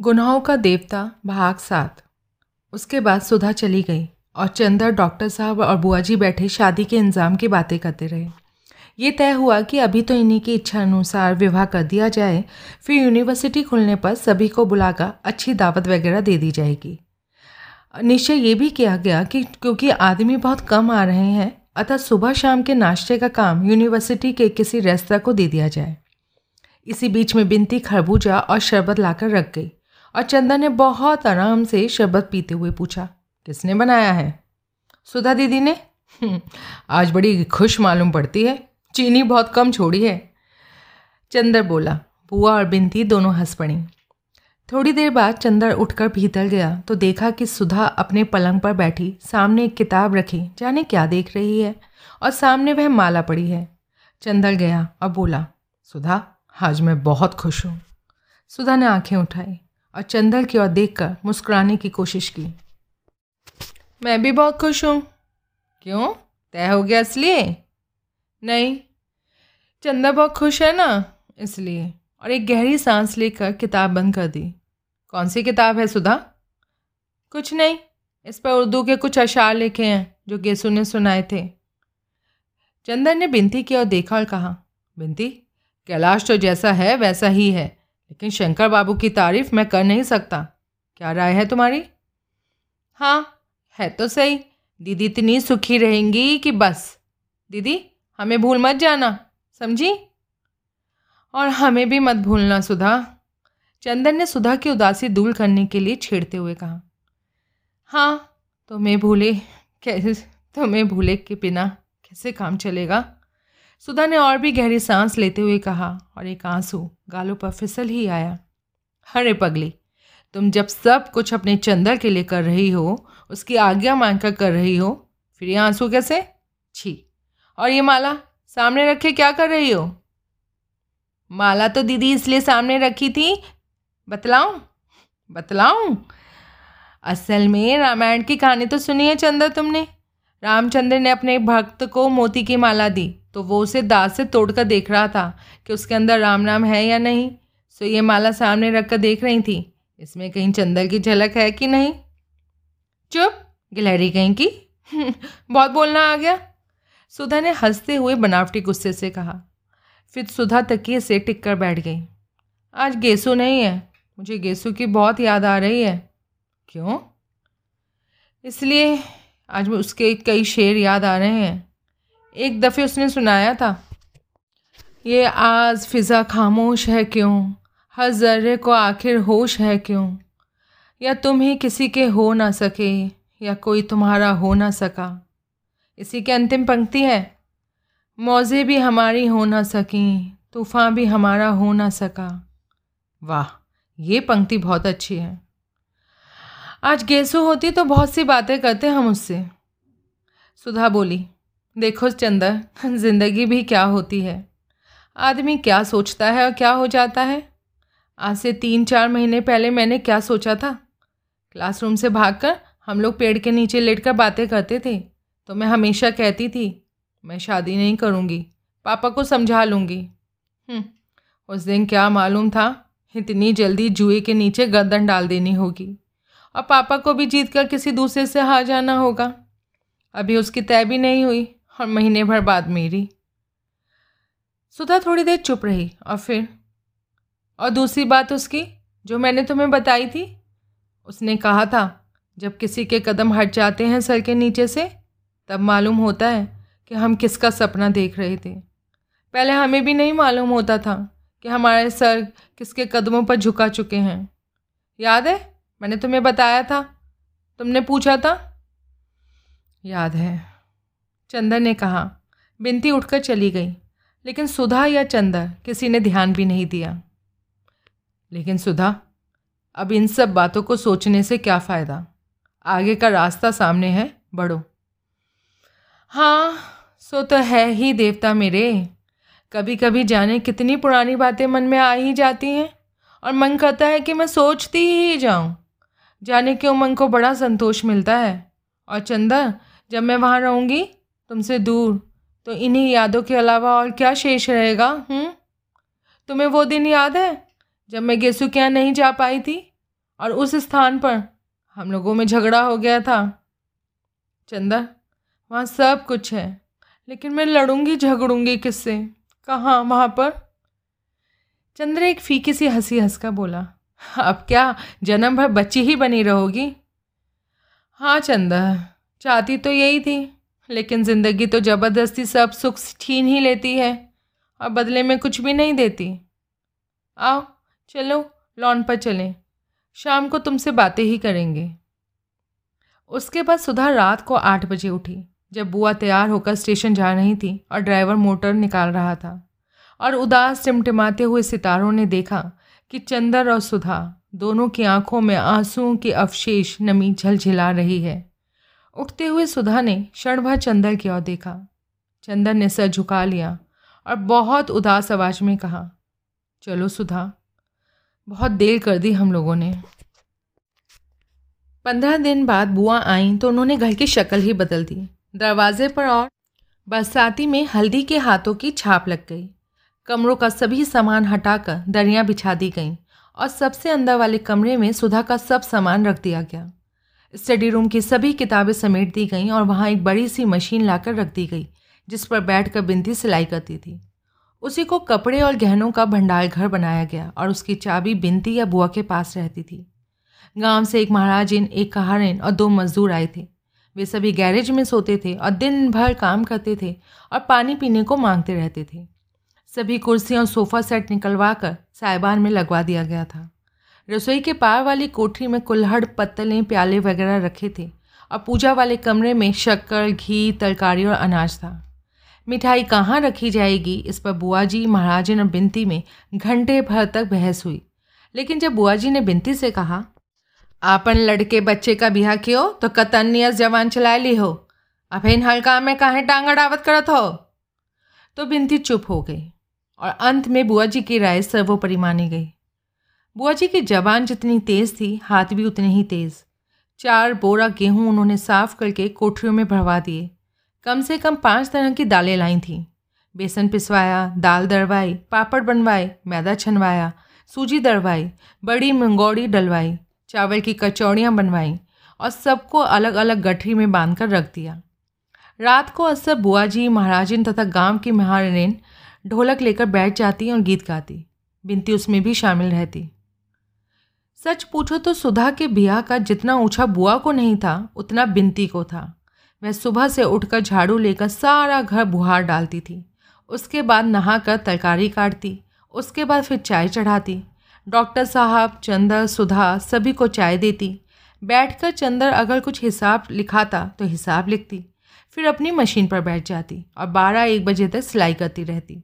गुनाहों का देवता भाग सात। उसके बाद सुधा चली गई और चंदर, डॉक्टर साहब और बुआ जी बैठे शादी के इंजाम की बातें करते रहे। ये तय हुआ कि अभी तो इन्हीं की इच्छा अनुसार विवाह कर दिया जाए, फिर यूनिवर्सिटी खुलने पर सभी को बुलाकर अच्छी दावत वगैरह दे दी जाएगी। निश्चय ये भी किया गया कि क्योंकि आदमी बहुत कम आ रहे हैं, अतः सुबह शाम के नाश्ते का काम यूनिवर्सिटी के किसी रेस्तरा को दे दिया जाए। इसी बीच में बिनती खरबूजा और शरबत लाकर रख गई। और चंदन ने बहुत आराम से शरबत पीते हुए पूछा किसने बनाया है? सुधा दीदी ने। हम्म, आज बड़ी खुश मालूम पड़ती है। चीनी बहुत कम छोड़ी है। चंदर बोला बुआ और बिनती दोनों हंस पड़ी। थोड़ी देर बाद चंदर उठकर भीतर गया तो देखा कि सुधा अपने पलंग पर बैठी सामने एक किताब रखी जाने क्या देख रही है और सामने वह माला पड़ी है। चंदर गया और बोला सुधा आज मैं बहुत खुश हूँ। सुधा ने आँखें उठाई। और चंदर की ओर देखकर मुस्कुराने की कोशिश की। मैं भी बहुत खुश हूँ। क्यों? तय हो गया इसलिए? नहीं चंदा बहुत खुश है ना, इसलिए। और एक गहरी सांस लेकर किताब बंद कर दी। कौन सी किताब है सुधा? कुछ नहीं, इस पर उर्दू के कुछ अशार लिखे हैं, जो गेसू ने सुनाए थे। चंदन ने बिनती की और देखा और कहा, बिनती, कैलाश तो जैसा है, वैसा ही है। लेकिन शंकर बाबू की तारीफ़ मैं कर नहीं सकता। क्या राय है तुम्हारी? हाँ है तो सही। दीदी इतनी सुखी रहेंगी कि बस। दीदी, हमें भूल मत जाना, समझी? और हमें भी मत भूलना, सुधा। चंदन ने सुधा की उदासी दूर करने के लिए छेड़ते हुए कहा। हाँ तुम्हें भूले, कैसे, तुम्हें भूले के बिना कैसे काम चलेगा? सुधा ने और भी गहरी सांस लेते हुए कहा, और एक आँसू गालों पर फिसल ही आया। अरे पगली, तुम जब सब कुछ अपने चंदर के लिए कर रही हो, उसकी आज्ञा मांगकर कर रही हो, फिर ये आँसू कैसे? छी, और ये माला सामने रखे क्या कर रही हो? माला तो दीदी इसलिए सामने रखी थी, बतलाऊं? बतलाऊं? असल में रामायण की कहानी तो सुनी है चंद्र तुमने। रामचंद्र ने अपने भक्त को मोती की माला दी तो वो उसे दांत से तोड़कर देख रहा था कि उसके अंदर राम नाम है या नहीं। सो ये माला सामने रख कर देख रही थी। इसमें कहीं चंदर की झलक है कि नहीं? चुप, गिलहरी कहीं की? बहुत बोलना आ गया। सुधा ने हँसते हुए बनावटी गुस्से से कहा। फिर सुधा तकिए से टिक कर बैठ गई। आज गेसू नहीं है। मुझे गेसू की बहुत याद आ रही है। क्यों? इसलिए आज उसके कई शेर याद आ रहे हैं। एक दफ़े उसने सुनाया था, ये आज फ़िज़ा खामोश है क्यों? हर ज़र्रे को आखिर होश है क्यों? या तुम ही किसी के हो ना सके, या कोई तुम्हारा हो ना सका? इसी के अंतिम पंक्ति है, मौज़े भी हमारी हो ना सकी, तूफ़ान भी हमारा हो ना सका। वाह, ये पंक्ति बहुत अच्छी है। आज गेसू होती तो बहुत सी बातें करते हम उससे। सुधा बोली देखो चंदर ज़िंदगी भी क्या होती है? आदमी क्या सोचता है और क्या हो जाता है? आज से तीन चार महीने पहले मैंने क्या सोचा था? क्लासरूम से भागकर हम लोग पेड़ के नीचे लेटकर बातें करते थे तो मैं हमेशा कहती थी मैं शादी नहीं करूँगी पापा को समझा लूँगी। हम्म, उस दिन क्या मालूम था इतनी जल्दी जुए के नीचे गर्दन डाल देनी होगी। और पापा को भी जीत कर किसी दूसरे से हार जाना होगा। अभी उसकी तय भी नहीं हुई और महीने भर बाद मेरी। सुधा थोड़ी देर चुप रही और फिर, और दूसरी बात उसकी, जो मैंने तुम्हें बताई थी, उसने कहा था, जब किसी के कदम हट जाते हैं सर के नीचे से, तब मालूम होता है कि हम किसका सपना देख रहे थे। पहले हमें भी नहीं मालूम होता था कि हमारे सर किसके कदमों पर झुका चुके हैं। याद है? मैंने तुम्हें बताया था। तुमने पूछा था? याद है। चंदर ने कहा, बिनती उठकर चली गई, लेकिन सुधा या चंदर किसी ने ध्यान भी नहीं दिया। लेकिन सुधा, अब इन सब बातों को सोचने से क्या फ़ायदा? आगे का रास्ता सामने है, बढ़ो। हाँ सो तो है ही देवता मेरे। कभी कभी जाने कितनी पुरानी बातें मन में आ ही जाती हैं, और मन करता है कि मैं सोचती ही जाऊँ। जाने क्यों मन को बड़ा संतोष मिलता है। और चंदा, जब मैं वहाँ रहूँगी, तुमसे दूर तो इन्हीं यादों के अलावा और क्या शेष रहेगा हूँ तुम्हें वो दिन याद है, जब मैं गेसु के यहाँ नहीं जा पाई थी, और उस स्थान पर हम लोगों में झगड़ा हो गया था। चंदा, वहाँ सब कुछ है, लेकिन मैं लड़ूँगी, झगड़ूँगी किससे? कहाँ? वहाँ पर? चंद्र एक फीकी सी हँसी हंस का बोला अब क्या जन्म भर बच्ची ही बनी रहोगी? हाँ चंदा, चाहती तो यही थी, लेकिन ज़िंदगी तो ज़बरदस्ती सब सुख छीन ही लेती है, और बदले में कुछ भी नहीं देती। आओ, चलो, लॉन पर चलें। शाम को तुमसे बातें ही करेंगे। उसके बाद सुधा रात को आठ बजे उठी, जब बुआ तैयार होकर स्टेशन जा रही थी और ड्राइवर मोटर निकाल रहा था, और उदास टिमटिमाते हुए सितारों ने देखा कि चंदर और सुधा दोनों की आँखों में आंसुओं के अवशेष नमी झलझिला रही है। उठते हुए सुधा ने क्षण भर चंदर की ओर देखा। चंदर ने सर झुका लिया और बहुत उदास आवाज़ में कहा, चलो सुधा, बहुत देर कर दी हम लोगों ने। पंद्रह दिन बाद बुआ आई तो उन्होंने घर की शक्ल ही बदल दी। दरवाजे पर और बरसाती में हल्दी के हाथों की छाप लग गई। कमरों का सभी सामान हटाकर दरियाँ बिछा दी गईं और सबसे अंदर वाले कमरे में सुधा का सब सामान रख दिया गया। स्टडी रूम की सभी किताबें समेट दी गईं और वहाँ एक बड़ी सी मशीन लाकर रख दी गई, जिस पर बैठकर बिनती सिलाई करती थी। उसी को कपड़े और गहनों का भंडार घर बनाया गया और उसकी चाबी बिनती या बुआ के पास रहती थी। गाँव से एक महाराजिन एक कहारिन और दो मजदूर आए थे। वे सभी गैरेज में सोते थे और दिन भर काम करते थे और पानी पीने को मांगते रहते थे। सभी कुर्सियाँ और सोफ़ा सेट निकलवा कर साइबान में लगवा दिया गया था। रसोई के पार वाली कोठरी में कुल्हड़, पत्तलें, प्याले वगैरह रखे थे। और पूजा वाले कमरे में शक्कर, घी, तरकारी और अनाज था। मिठाई कहाँ रखी जाएगी, इस पर बुआ जी महाराजन और बिनती में घंटे भर तक बहस हुई। लेकिन जब बुआ जी ने बिनती से कहा, आपन लड़के बच्चे का बिहा कियो तो कतन नियस जवान चलाए ली हो। अब इन हल्का में कहाँ टांग अड़ावत करत हो? तो बिनती चुप हो गई। और अंत में बुआ जी की राय सर्वोपरि मानी गई। बुआ जी की जबान जितनी तेज़ थी, हाथ भी उतने ही तेज़। चार बोरा गेहूँ उन्होंने साफ़ करके कोठरियों में भरवा दिए। कम से कम पाँच तरह की दालें लाई थीं। बेसन पिसवाया, दाल दरवाई, पापड़ बनवाए, मैदा छनवाया, सूजी दरवाई, बड़ी मंगौड़ी डलवाई, चावल की कचौड़ियाँ बनवाई और सबको अलग अलग गठरी में बाँध कर रख दिया। रात को अक्सर बुआ जी, महाराजिन तथा गाँव की महारानीन ढोलक लेकर बैठ जाती और गीत गाती। बिनती उसमें भी शामिल रहती। सच पूछो तो सुधा के ब्याह का जितना ऊँचा बुआ को नहीं था, उतना बिनती को था। वह सुबह से उठकर झाड़ू लेकर सारा घर बुहार डालती थी। उसके बाद नहाकर तरकारी काटती, उसके बाद फिर चाय चढ़ाती। डॉक्टर साहब, चंदर, सुधा सभी को चाय देती। बैठकर चंदर अगर कुछ हिसाब लिखाता तो हिसाब लिखती। फिर अपनी मशीन पर बैठ जाती और बारह एक बजे तक सिलाई करती रहती।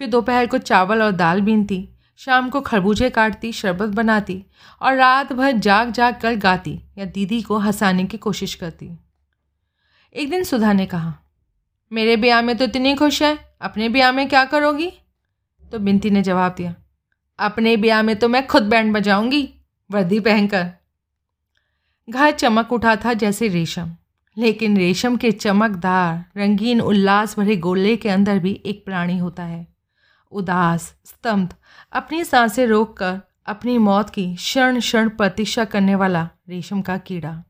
फिर दोपहर को चावल और दाल बीनती, शाम को खरबूजे काटती, शरबत बनाती और रात भर जाग जाग कर गाती या दीदी को हंसाने की कोशिश करती। एक दिन सुधा ने कहा, मेरे ब्याह में तो इतनी खुश है, अपने ब्याह में क्या करोगी? तो बिनती ने जवाब दिया, अपने ब्याह में तो मैं खुद बैंड बजाऊँगी, वर्दी पहनकर। घर चमक उठा था जैसे रेशम, लेकिन रेशम के चमकदार, रंगीन, उल्लास भरे गोले के अंदर भी एक प्राणी होता है। उदास, स्तंभ, अपनी साँसें रोककर अपनी मौत की क्षण क्षण प्रतीक्षा करने वाला रेशम का कीड़ा।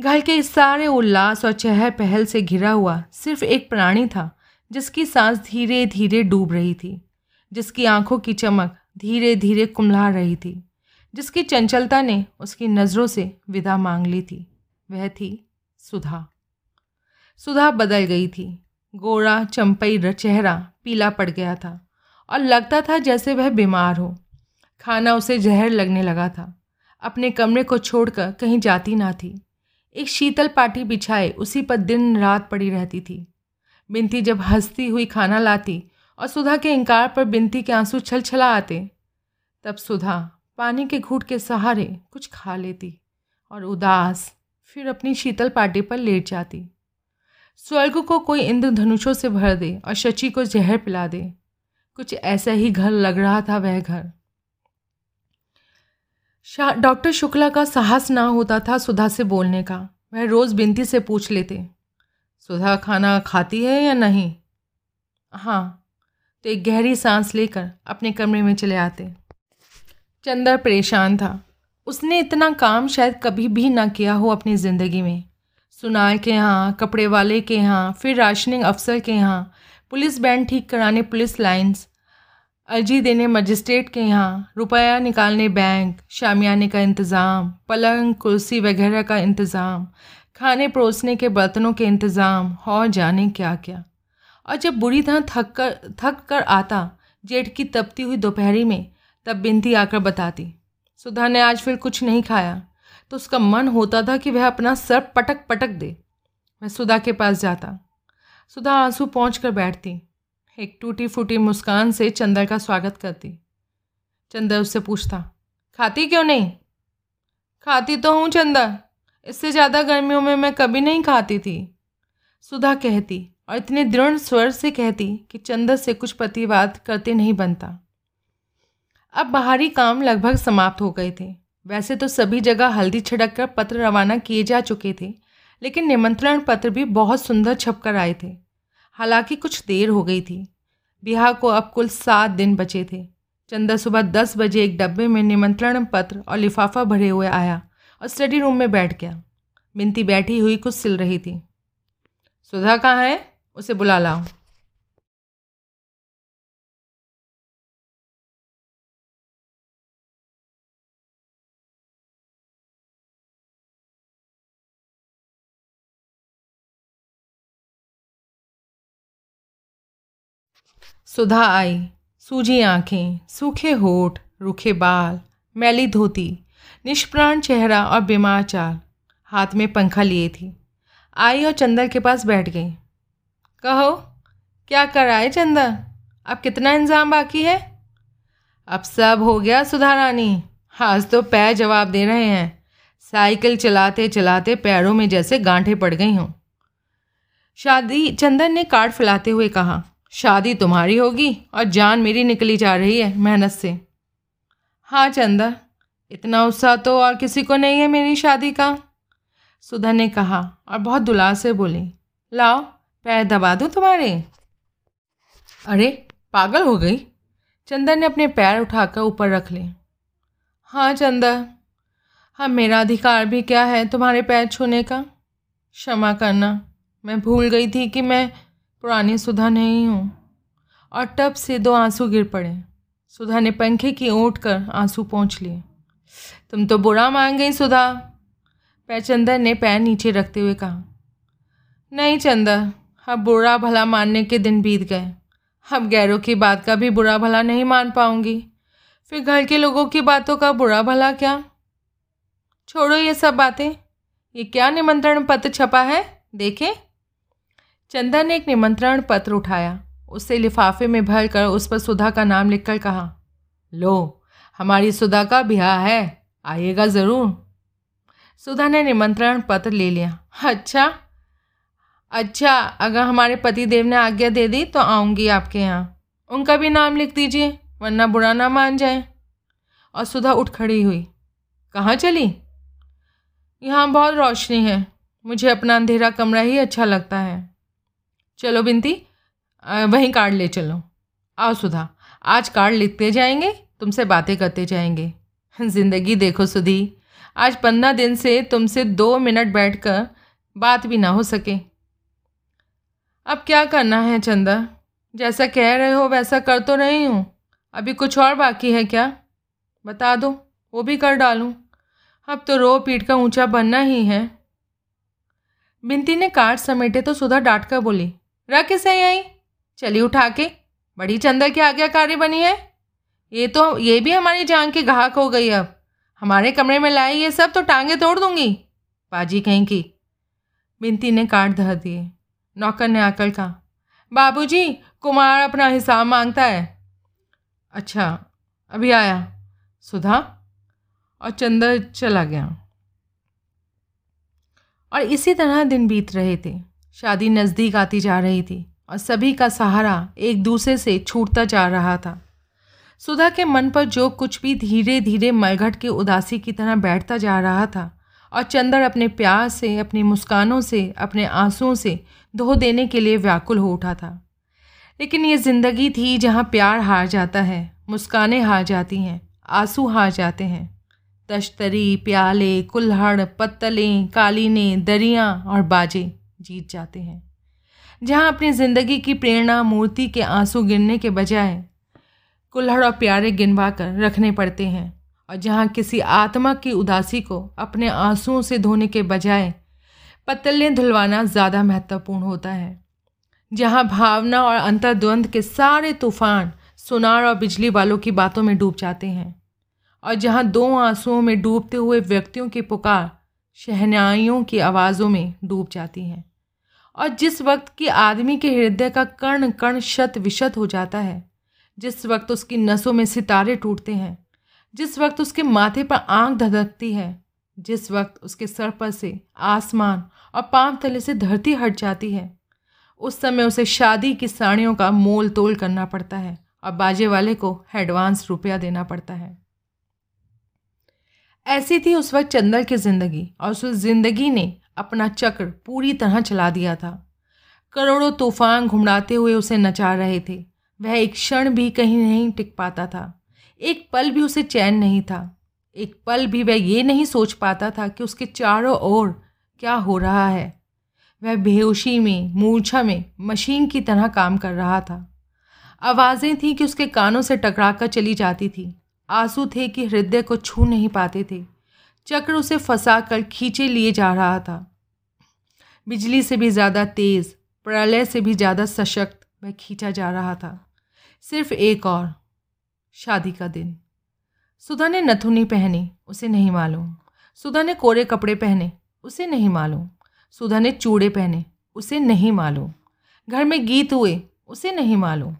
घर के इस सारे उल्लास और चहल पहल से घिरा हुआ सिर्फ़ एक प्राणी था, जिसकी सांस धीरे धीरे डूब रही थी, जिसकी आँखों की चमक धीरे धीरे कुमला रही थी, जिसकी चंचलता ने उसकी नज़रों से विदा मांग ली थी। वह थी सुधा। सुधा बदल गई थी। गोरा, चंपई चेहरा पीला पड़ गया था और लगता था जैसे वह बीमार हो। खाना उसे जहर लगने लगा था। अपने कमरे को छोड़कर कहीं जाती ना थी। एक शीतल पाटी बिछाए उसी पर दिन रात पड़ी रहती थी। बिनती जब हंसती हुई खाना लाती और सुधा के इनकार पर बिनती के आँसू छल छला आते, तब सुधा पानी के घूट के सहारे कुछ खा लेती और उदास फिर अपनी शीतल पाटी पर लेट जाती। स्वर्ग को कोई इंद्रधनुषों से भर दे और शची को जहर पिला दे। कुछ ऐसा ही घर लग रहा था वह घर। डॉक्टर शुक्ला का साहस ना होता था सुधा से बोलने का। वह रोज़ बिनती से पूछ लेते, सुधा खाना खाती है या नहीं? हाँ। तो एक गहरी सांस लेकर अपने कमरे में चले आते। चंदर परेशान था। उसने इतना काम शायद कभी भी ना किया हो अपनी ज़िंदगी में। सुनार के यहाँ, कपड़े वाले के यहाँ, फिर राशनिंग अफसर के यहाँ। पुलिस बैंड ठीक कराने पुलिस लाइंस। अर्जी देने मजिस्ट्रेट के यहाँ, रुपया निकालने बैंक, शामियाने का इंतज़ाम, पलंग, कुर्सी वगैरह का इंतज़ाम, खाने परोसने के बर्तनों के इंतज़ाम, और जाने क्या क्या और जब बुरी तरह थक कर थक कर आता, जेठ की तपती हुई दोपहरी में, तब बिनती आकर बताती, सुधा ने आज फिर कुछ नहीं खाया। तो उसका मन होता था कि वह अपना सर पटक पटक दे। मैं सुधा के पास जाता। सुधा आँसू पहुँच कर बैठती। एक टूटी फूटी मुस्कान से चंदर का स्वागत करती। चंदर उससे पूछता, खाती क्यों नहीं? खाती तो हूँ चंदर। इससे ज़्यादा गर्मियों में मैं कभी नहीं खाती थी। सुधा कहती और इतने दृढ़ स्वर से कहती कि चंदर से कुछ प्रतिवाद करते नहीं बनता। अब बाहरी काम लगभग समाप्त हो गए थे। वैसे तो सभी जगह हल्दी छिड़क कर पत्र रवाना किए जा चुके थे, लेकिन निमंत्रण पत्र भी बहुत सुंदर छप कर आए थे। हालाँकि कुछ देर हो गई थी। बिहार को अब कुल सात दिन बचे थे। चंदा सुबह दस बजे एक डब्बे में निमंत्रण पत्र और लिफाफा भरे हुए आया और स्टडी रूम में बैठ गया। बिनती बैठी हुई कुछ सिल रही थी। सुधा कहाँ है? उसे बुला लाओ। सुधा आई, सूजी आँखें, सूखे होठ, रूखे बाल, मैली धोती, निष्प्राण चेहरा और बीमार चाल, हाथ में पंखा लिए थी। आई और चंदर के पास बैठ गई। कहो, क्या कराए चंदर? अब कितना इंजाम बाकी है? अब सब हो गया सुधा रानी। आज तो पैर जवाब दे रहे हैं। साइकिल चलाते चलाते पैरों में जैसे गांठें पड़ गई हों। शादी चंदन ने कार्ड फैलाते हुए कहा शादी तुम्हारी होगी और जान मेरी निकली जा रही है मेहनत से। हाँ चंदा, इतना उत्साह तो और किसी को नहीं है मेरी शादी का। सुधा ने कहा और बहुत दुलार से बोली, लाओ, पैर दबा दूँ तुम्हारे? अरे, पागल हो गई। चंदन ने अपने पैर उठाकर ऊपर रख लिए हाँ चंदा हाँ मेरा अधिकार भी क्या है तुम्हारे पैर छूने का? क्षमा करना, मैं भूल गई थी कि मैं पुरानी सुधा नहीं हूँ। और टब से दो आँसू गिर पड़े। सुधा ने पंखे की ओट कर आँसू पहुँच लिए। तुम तो बुरा मान गई सुधा, पैचंदर ने पैर नीचे रखते हुए कहा। नहीं चंदर, अब बुरा भला मानने के दिन बीत गए। अब गैरों की बात का भी बुरा भला नहीं मान पाऊँगी। फिर घर के लोगों की बातों का बुरा भला क्या? छोड़ो ये सब बातें। ये क्या निमंत्रण पत्र छपा है? देखें। चंदन ने एक निमंत्रण पत्र उठाया। उसे लिफाफे में भर कर उस पर सुधा का नाम लिखकर कहा, लो, हमारी सुधा का ब्याह है, आइएगा ज़रूर। सुधा ने निमंत्रण पत्र ले लिया। अच्छा अच्छा अगर हमारे पति देव ने आज्ञा दे दी तो आऊँगी आपके यहाँ। उनका भी नाम लिख दीजिए, वरना बुरा ना मान जाए। और सुधा उठ खड़ी हुई। कहाँ चली? यहाँ बहुत रोशनी है। मुझे अपना अंधेरा कमरा ही अच्छा लगता है। चलो बिनती वहीं कार्ड ले, चलो। आओ सुधा, आज कार्ड लिखते जाएँगे, तुमसे बातें करते जाएँगे। ज़िंदगी देखो सुधी, आज पंद्रह दिन से तुमसे दो मिनट बैठकर बात भी ना हो सके। अब क्या करना है चंदा? जैसा कह रहे हो वैसा कर तो रही हूँ। अभी कुछ और बाकी है क्या? बता दो, वो भी कर डालूँ। अब तो रो पीट का ऊँचा बनना ही है। बिनती ने कार्ड समेटे तो सुधा डांट कर बोली रख किसे यहीं। चली उठा के। बड़ी चंदा की आज्ञाकारी बनी है। ये तो ये भी हमारी जान की घाक हो गई अब। हमारे कमरे में लाई ये सब तो टांगे तोड़ दूँगी। बाजी कहीं की। बिनती ने काट धर दिए। नौकर ने आकर कहा, बाबूजी, कुमार अपना हिसाब माँगता है। अच्छा अभी आया। सुधा? और चंदर चला गया। और इसी तरह दिन बीत रहे थे। शादी नज़दीक आती जा रही थी और सभी का सहारा एक दूसरे से छूटता जा रहा था। सुधा के मन पर जो कुछ भी धीरे धीरे मलघट की उदासी की तरह बैठता जा रहा था और चंदर अपने प्यार से, अपनी मुस्कानों से, अपने आंसुओं से धो देने के लिए व्याकुल हो उठा था। लेकिन ये ज़िंदगी थी जहाँ प्यार हार जाता है, मुस्कानें हार जाती हैं, आँसू हार जाते हैं। तश्तरी, प्याले, कुल्हड़, पत्तलें, कालीनें, दरियाँ और बाजे। जीत जाते हैं। जहाँ अपनी ज़िंदगी की प्रेरणा मूर्ति के आँसू गिरने के बजाय कुल्हड़ और प्यारे गिनवा कर रखने पड़ते हैं और जहाँ किसी आत्मा की उदासी को अपने आंसुओं से धोने के बजाय पतले धुलवाना ज़्यादा महत्वपूर्ण होता है। जहाँ भावना और अंतर्द्वंद के सारे तूफ़ान सुनार और बिजली वालों की बातों में डूब जाते हैं और जहाँ दो आंसुओं में डूबते हुए व्यक्तियों की पुकार शहनाइयों की आवाज़ों में डूब जाती हैं। और जिस वक्त कि आदमी के हृदय का कर्ण कर्ण शत विशत हो जाता है, जिस वक्त उसकी नसों में सितारे टूटते हैं, जिस वक्त उसके माथे पर आँख धधकती है, जिस वक्त उसके सर पर से आसमान और पाँव तले से धरती हट जाती है, उस समय उसे शादी की साड़ियों का मोल तोल करना पड़ता है और बाजे वाले को एडवांस रुपया देना पड़ता है। ऐसी थी उस वक्त चंदर की ज़िंदगी और उस ज़िंदगी ने अपना चक्र पूरी तरह चला दिया था। करोड़ों तूफ़ान घुमड़ाते हुए उसे नचा रहे थे। वह एक क्षण भी कहीं नहीं टिक पाता था। एक पल भी उसे चैन नहीं था। एक पल भी वह ये नहीं सोच पाता था कि उसके चारों ओर क्या हो रहा है। वह बेहोशी में, मूर्छा में, मशीन की तरह काम कर रहा था। आवाज़ें थीं कि उसके कानों से टकरा कर चली जाती थी। आँसू थे कि हृदय को छू नहीं पाते थे। चक्र उसे फंसा कर खींचे लिए जा रहा था। बिजली से भी ज़्यादा तेज़, प्रलय से भी ज़्यादा सशक्त वह खींचा जा रहा था। सिर्फ़ एक और, शादी का दिन। सुधा ने नथुनी पहनी, उसे नहीं मालूम। सुधा ने कोरे कपड़े पहने, उसे नहीं मालूम। सुधा ने चूड़े पहने, उसे नहीं मालूम। घर में गीत हुए, उसे नहीं मालूम।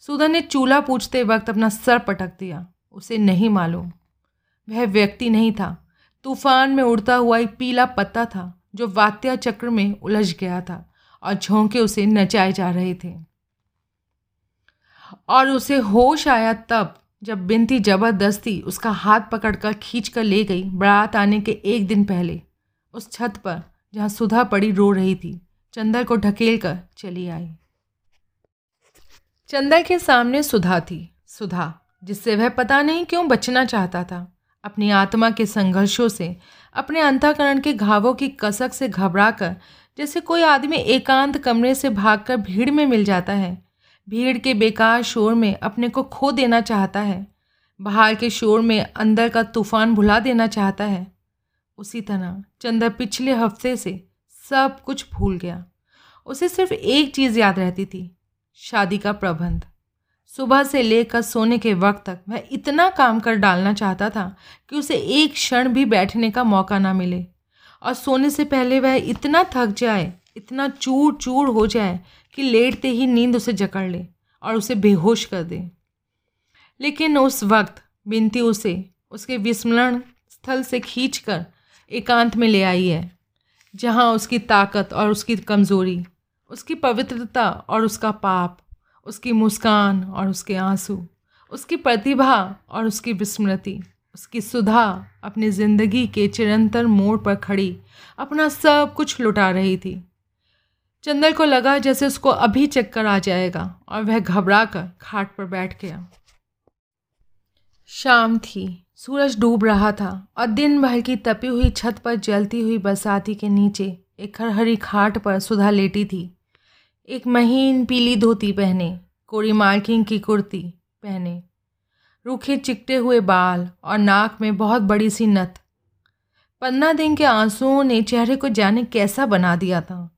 सुधा ने चूल्हा पूछते वक्त अपना सर पटक दिया, उसे नहीं मालूम। वह व्यक्ति नहीं था तूफ़ान में उड़ता हुआ एक पीला पत्ता था, जो वात्या चक्र में उलझ गया था और झोंके उसे नचाए जा रहे थे। और उसे होश आया तब, जब बिनती ज़बरदस्ती उसका हाथ पकड़कर खींच कर ले गई बारात आने के एक दिन पहले, उस छत पर जहाँ सुधा पड़ी रो रही थी, चंदर को ढकेल कर चली आई। चंदर के सामने सुधा थी, सुधा, जिससे वह पता नहीं क्यों बचना चाहता था। अपनी आत्मा के संघर्षों से, अपने अंतःकरण के घावों की कसक से घबराकर, जैसे कोई आदमी एकांत कमरे से भागकर भीड़ में मिल जाता है। भीड़ के बेकार शोर में अपने को खो देना चाहता है। बाहर के शोर में अंदर का तूफ़ान भुला देना चाहता है। उसी तरह चंद्र पिछले हफ़्ते से सब कुछ भूल गया। उसे सिर्फ़ एक चीज़ याद रहती थी, शादी का प्रबंध। सुबह से लेकर सोने के वक्त तक वह इतना काम कर डालना चाहता था कि उसे एक क्षण भी बैठने का मौका ना मिले। और सोने से पहले वह इतना थक जाए, इतना चूर चूर हो जाए कि लेटते ही नींद उसे जकड़ ले और उसे बेहोश कर दे। लेकिन उस वक्त बिनती उसे उसके विस्मरण स्थल से खींचकर एकांत में ले आई है, जहाँ उसकी ताकत और उसकी कमज़ोरी, उसकी पवित्रता और उसका पाप उसकी मुस्कान और उसके आँसू, उसकी प्रतिभा और उसकी विस्मृति, उसकी सुधा अपनी ज़िंदगी के चिरंतर मोड़ पर खड़ी, अपना सब कुछ लुटा रही थी। चंदर को लगा जैसे उसको अभी चक्कर आ जाएगा और वह घबरा कर खाट पर बैठ गया। शाम थी, सूरज डूब रहा था और दिन भर की तपी हुई छत पर जलती हुई बरसाती के नीचे एक हरहरी खाट पर सुधा लेटी थी। एक महीन पीली धोती पहने, कोरी मार्किंग की कुर्ती पहने। रूखे चिकटे हुए बाल और नाक में बहुत बड़ी सी नथ। पंद्रह दिन के आंसुओं ने चेहरे को जाने कैसा बना दिया था।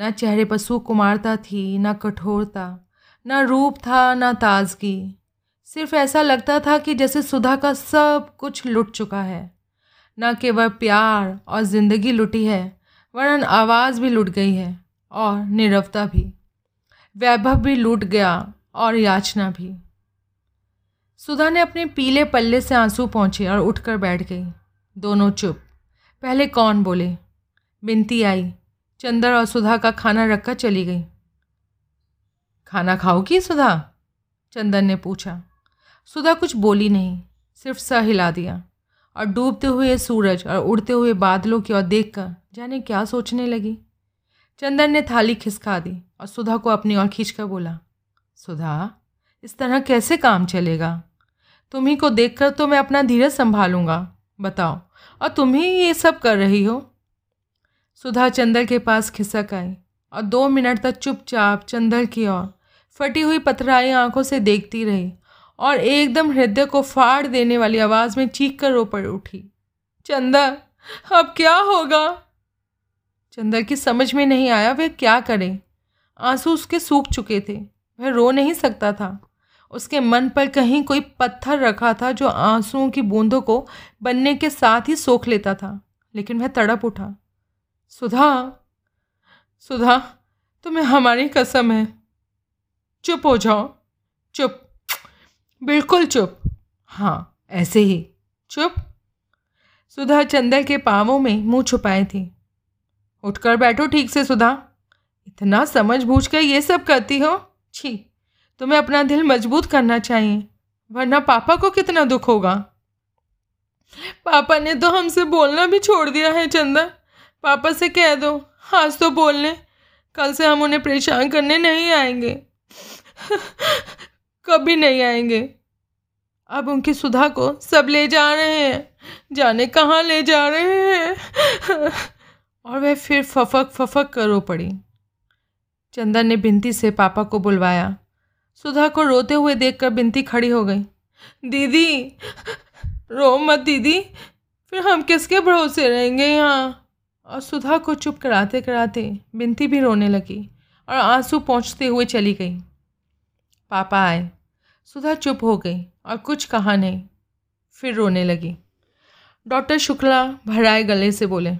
न चेहरे पर सुकुमारता थी, न कठोरता, न रूप था, न ताजगी। सिर्फ़ ऐसा लगता था कि जैसे सुधा का सब कुछ लुट चुका है। न केवल प्यार और ज़िंदगी लुटी है, वरन आवाज़ भी लुट गई है। और निरवता भी। वैभव भी लूट गया और याचना भी। सुधा ने अपने पीले पल्ले से आँसू पहुँचे और उठकर बैठ गई। दोनों चुप। पहले कौन बोले? बिनती आई। चंदर और सुधा का खाना रखकर चली गई। खाना खाओगी सुधा? चंदन ने पूछा। सुधा कुछ बोली नहीं, सिर्फ़ सह हिला दिया और डूबते हुए सूरज और उड़ते हुए बादलों की ओर देखकर जाने क्या सोचने लगी। चंदन ने थाली खिसका दी और सुधा को अपनी ओर खींच कर बोला, सुधा, इस तरह कैसे काम चलेगा? तुम्ही को देखकर तो मैं अपना धीरज संभालूँगा, बताओ, और तुम ही ये सब कर रही हो? सुधा चंदर के पास खिसक आई और दो मिनट तक चुपचाप चंदर की ओर फटी हुई पथराई आँखों से देखती रही और एकदम हृदय को फाड़ देने वाली आवाज़ में चीख कर रो पड़ उठी चंदर अब क्या होगा? चंदर की समझ में नहीं आया वह क्या करे। आँसू उसके सूख चुके थे। वह रो नहीं सकता था। उसके मन पर कहीं कोई पत्थर रखा था जो आंसुओं की बूंदों को बनने के साथ ही सोख लेता था, लेकिन वह तड़प उठा। सुधा सुधा, तुम्हें हमारी कसम है। चुप हो जाओ। चुप। बिल्कुल चुप। हाँ ऐसे ही। चुप? सुधा चंदर के पावों में मुँह छुपाए थी। उठकर बैठो ठीक से, सुधा। इतना समझ बूझ कर ये सब करती हो? छी, तुम्हें अपना दिल मज़बूत करना चाहिए, वरना पापा को कितना दुख होगा। पापा ने तो हमसे बोलना भी छोड़ दिया है चंदा पापा से कह दो, आज तो बोल लें, कल से हम उन्हें परेशान करने नहीं आएँगे। कभी नहीं आएँगे। अब उनकी सुधा को सब ले जा रहे हैं, जाने कहाँ ले जा रहे हैं। और वह फिर फफक फफक कर रो पड़ी। चंदन ने बिनती से पापा को बुलवाया। सुधा को रोते हुए देखकर बिनती खड़ी हो गई। दीदी, रो मत दीदी, फिर हम किसके भरोसे रहेंगे यहाँ? और सुधा को चुप कराते कराते बिनती भी रोने लगी और आँसू पहुँचते हुए चली गई। पापा आए। सुधा चुप हो गई और कुछ कहा नहीं, फिर रोने लगी। डॉक्टर शुक्ला भराए गले से बोले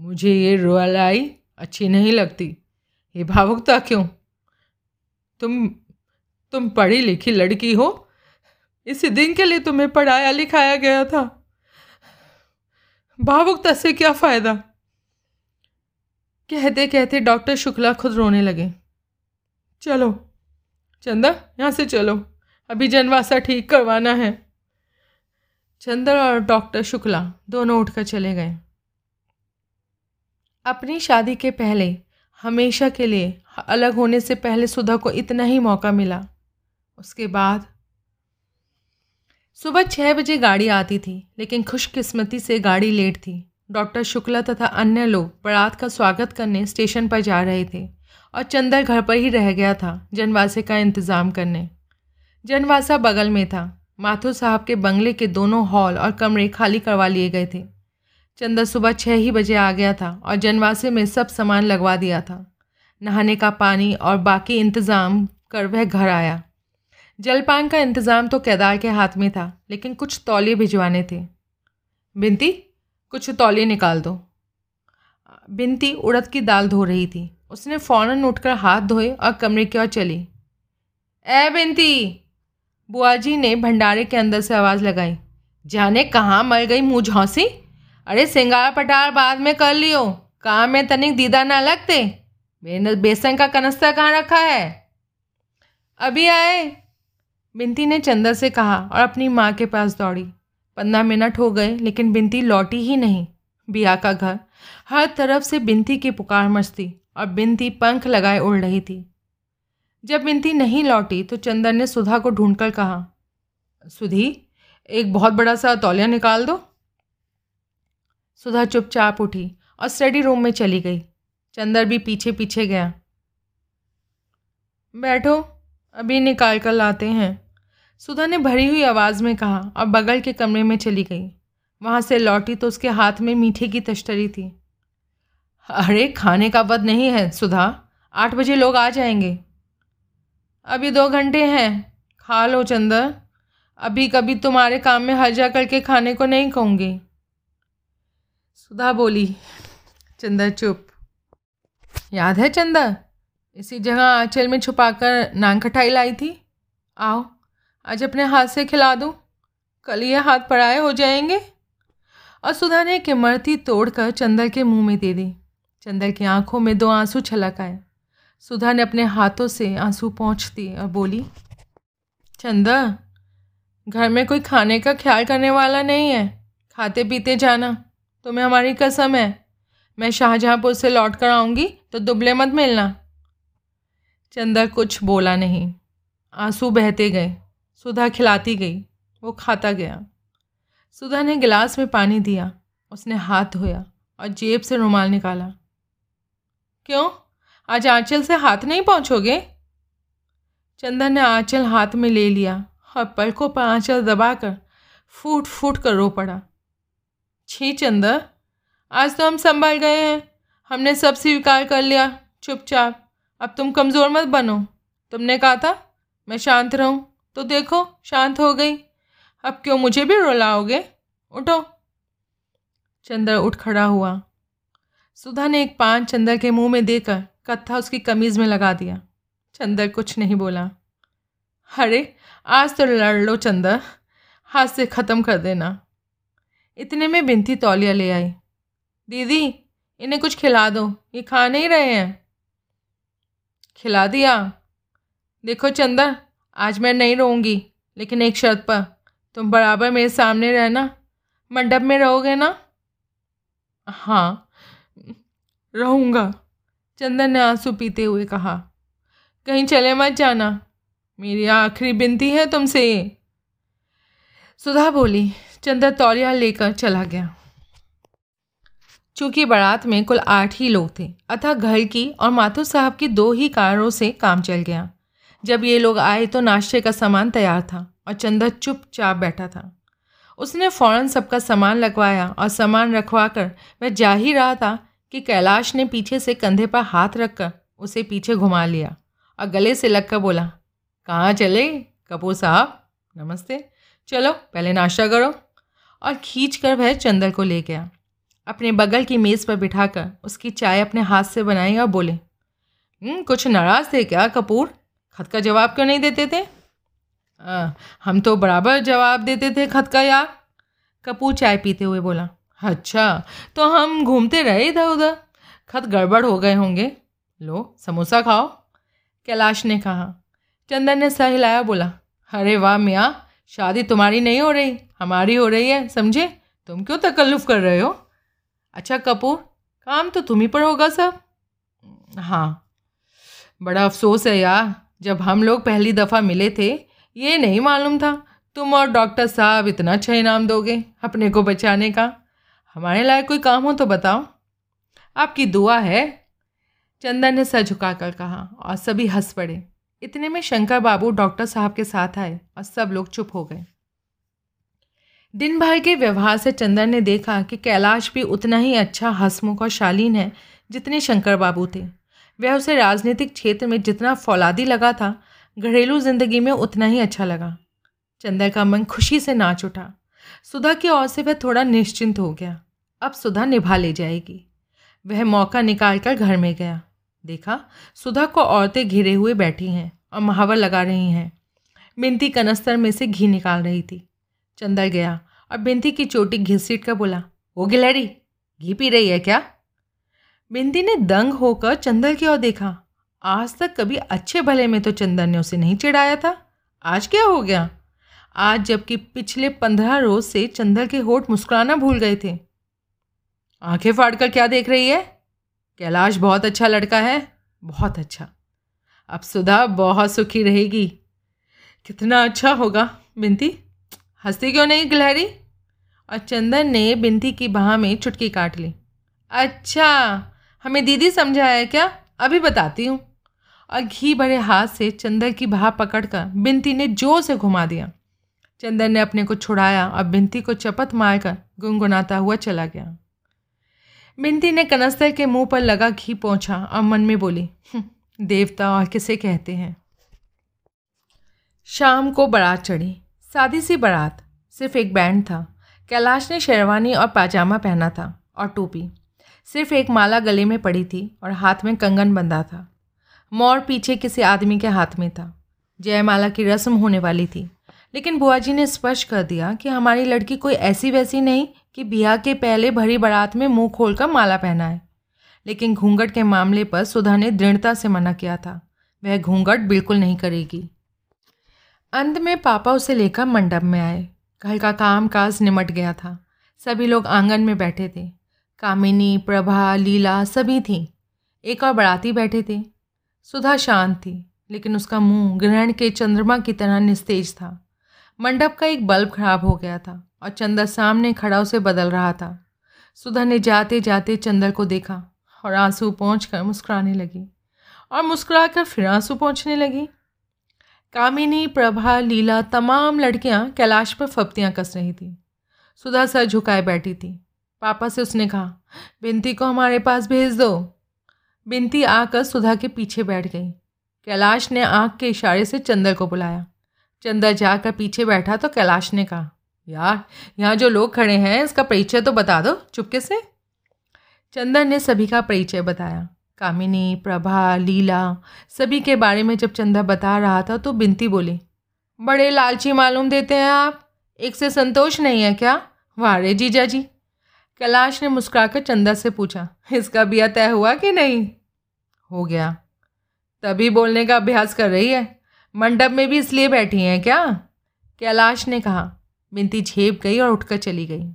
मुझे ये रोलाई अच्छी नहीं लगती। ये भावुकता क्यों? तुम तुम पढ़ी लिखी लड़की हो। इसी दिन के लिए तुम्हें पढ़ाया लिखाया गया था। भावुकता से क्या फ़ायदा? कहते कहते डॉक्टर शुक्ला खुद रोने लगे। चलो, चंदा, यहाँ से चलो। अभी जनवासा ठीक करवाना है। चंदर और डॉक्टर शुक्ला दोनों उठकर चले गए। अपनी शादी के पहले, हमेशा के लिए, अलग होने से पहले सुधा को इतना ही मौका मिला। उसके बाद, सुबह छः बजे गाड़ी आती थी, लेकिन खुशकिस्मती से गाड़ी लेट थी। डॉक्टर शुक्ला तथा अन्य लोग बारात का स्वागत करने स्टेशन पर जा रहे थे और चंदर घर पर ही रह गया था, जनवासे का इंतज़ाम करने। जनवासा बगल में था। माथुर साहब के बंगले के दोनों हॉल और कमरे खाली करवा लिए गए थे। चंदर सुबह छः ही बजे आ गया था और जनवासे में सब सामान लगवा दिया था। नहाने का पानी और बाकी इंतज़ाम कर वह घर आया। जलपान का इंतज़ाम तो केदार के हाथ में था, लेकिन कुछ तौलिए भिजवाने थे। बिनती कुछ तौलिए निकाल दो। बिनती उड़द की दाल धो रही थी। उसने फ़ौरन उठकर हाथ धोए और कमरे की ओर चली। ए बिनती बुआ जी ने भंडारे के अंदर से आवाज़ लगाई। जाने कहाँ मर गई मुँह झौंसी? अरे सिंगार पटार बाद में कर लियो। काम में तनिक दीदा ना लगते। मैंने बेसन का कनस्ता कहाँ रखा है? अभी आए। बिनती ने चंदा से कहा और अपनी माँ के पास दौड़ी। पंद्रह मिनट हो गए, लेकिन बिनती लौटी ही नहीं। बिया का घर। हर तरफ़ से बिनती की पुकार मचती और बिनती पंख लगाए उड़ रही थी। जब बिनती नहीं लौटी तो चंदन ने सुधा को ढूंढकर कहा, सुधी, एक बहुत बड़ा सा तौलिया निकाल दो। सुधा चुपचाप उठी और स्टडी रूम में चली गई। चंदर भी पीछे पीछे गया। बैठो, अभी निकाल कर लाते हैं। सुधा ने भरी हुई आवाज़ में कहा और बगल के कमरे में चली गई। वहाँ से लौटी तो उसके हाथ में मीठे की तश्तरी थी। अरे, खाने का वध नहीं है, सुधा। आठ बजे लोग आ जाएँगे। अभी दो घंटे हैं। खा लो, चंदर। अभी कभी तुम्हारे काम में हर्जा करके खाने को नहीं कहूँगी। सुधा बोली चंदा चुप। याद है चंदा इसी जगह आंचल में छुपाकर नान खटाई लाई थी? आओ, आज अपने हाथ से खिला दूँ। कल ये हाथ पड़ाए हो जाएँगे? और सुधा ने किमरती तोड़कर चंदर के मुँह में दे दी। चंदर की आँखों में दो आँसू छलक आए। सुधा ने अपने हाथों से आँसू पहुँच दिए और बोली चंदा घर में कोई खाने का ख्याल करने वाला नहीं है। खाते पीते जाना। तुम्हें हमारी कसम है। मैं शाहजहाँपुर से लौट कर आऊँगी तो दुबले मत मिलना। चंदा कुछ बोला नहीं। आँसू बहते गए। सुधा खिलाती गई। वो खाता गया। सुधा ने गिलास में पानी दिया। उसने हाथ धोया और जेब से रुमाल निकाला। क्यों? आज आंचल से हाथ नहीं पहुँचोगे? चंदन ने आंचल हाथ में ले लिया और पलकों पर आंचल दबाकर फूट फूट कर रो पड़ा। छी चंदर आज तो हम संभल गए हैं। हमने सब स्वीकार कर लिया। चुपचाप। अब तुम कमज़ोर मत बनो। तुमने कहा था, मैं शांत रहूँ। तो देखो, शांत हो गई। अब क्यों मुझे भी रुलाओगे? उठो। चंदर उठ खड़ा हुआ। सुधा ने एक पान चंदर के मुँह में देकर कत्था उसकी कमीज़ में लगा दिया। चंदर कुछ नहीं बोला। अरे, आज तो लड़ लो चंदर। हाथ से ख़त्म कर देना। इतने में बिनती तौलिया ले आई। दीदी, इन्हें कुछ खिला दो, ये खा नहीं रहे हैं। खिला दिया। देखो चंदर आज मैं नहीं रहूँगी लेकिन एक शर्त पर। तुम बराबर मेरे सामने रहना। मंडप में रहोगे ना? हाँ रहूँगा चंदन ने आँसू पीते हुए कहा। कहीं चले मत जाना। मेरी आखिरी बिनती है तुमसे सुधा बोली चंदन तौलिया लेकर चला गया। चूँकि बारात में कुल आठ ही लोग थे, अतः घर की और माथुर साहब की दो ही कारों से काम चल गया। जब ये लोग आए तो नाश्ते का सामान तैयार था और चंदा चुपचाप बैठा था। उसने फ़ौरन सबका सामान लगवाया और सामान रखवा कर वह जा ही रहा था कि कैलाश ने पीछे से कंधे पर हाथ रखकर उसे पीछे घुमा लिया और गले से लगकर बोला, कहाँ चले कपूर साहब? नमस्ते। चलो पहले नाश्ता करो। और खींच कर वह चंदर को ले गया। अपने बगल की मेज़ पर बिठाकर उसकी चाय अपने हाथ से बनाई और बोले हम्म, कुछ नाराज़ थे क्या कपूर? खत का जवाब क्यों नहीं देते थे? आ, हम तो बराबर जवाब देते थे खत का यार। कपूर चाय पीते हुए बोला अच्छा तो हम घूमते रहे इधर उधर? खत गड़बड़ हो गए होंगे। लो समोसा खाओ। कैलाश ने कहा। चंदन ने सह हिलाया बोला अरे वाह मियाँ शादी तुम्हारी नहीं हो रही, हमारी हो रही है, समझे? तुम क्यों तकल्लुफ़ कर रहे हो? अच्छा कपूर, काम तो तुम ही पर होगा सब। हाँ बड़ा अफसोस है यार, जब हम लोग पहली दफ़ा मिले थे, ये नहीं मालूम था, तुम और डॉक्टर साहब इतना अच्छा इनाम दोगे अपने को बचाने का। हमारे लायक कोई काम हो तो बताओ। आपकी दुआ है, चंदन ने सर झुका कर कहा, और सभी हंस पड़े। इतने में शंकर बाबू डॉक्टर साहब के साथ आए और सब लोग चुप हो गए। दिन भर के व्यवहार से चंदन ने देखा कि कैलाश भी उतना ही अच्छा हसमुख और शालीन है जितने शंकर बाबू थे। वह उसे राजनीतिक क्षेत्र में जितना फौलादी लगा था, घरेलू ज़िंदगी में उतना ही अच्छा लगा। चंदर का मन खुशी से नाच उठा। सुधा की ओर से वह थोड़ा निश्चिंत हो गया। अब सुधा निभा ले जाएगी। वह मौका निकाल कर घर में गया। देखा, सुधा को औरतें घिरे हुए बैठी हैं। महावर लगा रही हैं। बिनती कनस्तर में से घी निकाल रही थी। चंदर गया और बिनती की चोटी घिसीट कर बोला ओ गिलहरी घी पी रही है क्या? बिंदी ने दंग होकर चंदर की ओर देखा। आज तक कभी अच्छे भले में तो चंदर ने उसे नहीं चिढ़ाया था। आज क्या हो गया? आज जबकि पिछले पंद्रह रोज से चंदर के होठ मुस्कुराना भूल गए थे। आँखें फाड़ कर क्या देख रही है? कैलाश बहुत अच्छा लड़का है, बहुत अच्छा। अब सुधा बहुत सुखी रहेगी। कितना अच्छा होगा बिनती हंसती क्यों नहीं गिलहरी? और चंदन ने बिनती की बाह में चुटकी काट ली। अच्छा हमें दीदी समझाया क्या? अभी बताती हूँ। और घी भरे हाथ से चंदन की बाह पकड़कर बिनती ने ज़ोर से घुमा दिया। चंदन ने अपने को छुड़ाया और बिनती को चपत मारकर गुनगुनाता हुआ चला गया। बिनती ने कनस्तर के मुँह पर लगा घी पहुँचा और मन में बोली हम्म, देवता किसे कहते हैं? शाम को बारात चढ़ी। सादी सी बारात, सिर्फ़ एक बैंड था। कैलाश ने शेरवानी और पाजामा पहना था और टोपी। सिर्फ़ एक माला गले में पड़ी थी और हाथ में कंगन बंधा था। मोर पीछे किसी आदमी के हाथ में था। जयमाला की रस्म होने वाली थी। लेकिन बुआ जी ने स्पष्ट कर दिया कि हमारी लड़की कोई ऐसी वैसी नहीं कि बिया के पहले भरी बारात में मुँह खोलकर माला पहना है लेकिन घूंघट के मामले पर सुधा ने दृढ़ता से मना किया था। वह घूंघट बिल्कुल नहीं करेगी। अंत में पापा उसे लेकर मंडप में आए। घर का काम काज निमट गया था। सभी लोग आँगन में बैठे थे। कामिनी, प्रभा, लीला सभी थीं। एक और बराती बैठे थे। सुधा शांत थी, लेकिन उसका मुँह ग्रहण के चंद्रमा की तरह निस्तेज था। मंडप का एक बल्ब खराब हो गया था और चंदर सामने खड़ा उसे बदल रहा था। सुधा ने जाते जाते चंदर को देखा। और आँसू पहुँच कर मुस्कुराने लगी और मुस्कुरा कर फिर आँसू पहुँचने लगी। कामिनी, प्रभा, लीला तमाम लड़कियाँ कैलाश पर फप्तियाँ कस रही थी। सुधा सर झुकाए बैठी थी। पापा से उसने कहा बिनती को हमारे पास भेज दो। बिनती आकर सुधा के पीछे बैठ गई। कैलाश ने आँख के इशारे से चंदर को बुलाया। चंदर जाकर पीछे बैठा तो कैलाश ने कहा, यार, यहाँ जो लोग खड़े हैं, इसका परिचय तो बता दो चुपके से। चंदर ने सभी का परिचय बताया। कामिनी, प्रभा, लीला, सभी के बारे में जब चंदा बता रहा था तो बिनती बोली, बड़े लालची मालूम देते हैं आप। एक से संतोष नहीं है क्या? वारे जीजा जी। कैलाश ने मुस्कुराकर चंदा से पूछा, इसका बिया तय हुआ कि नहीं? हो गया। तभी बोलने का अभ्यास कर रही है। मंडप में भी इसलिए बैठी हैं क्या? कैलाश ने कहा। बिनती झेप गई और उठकर चली गई।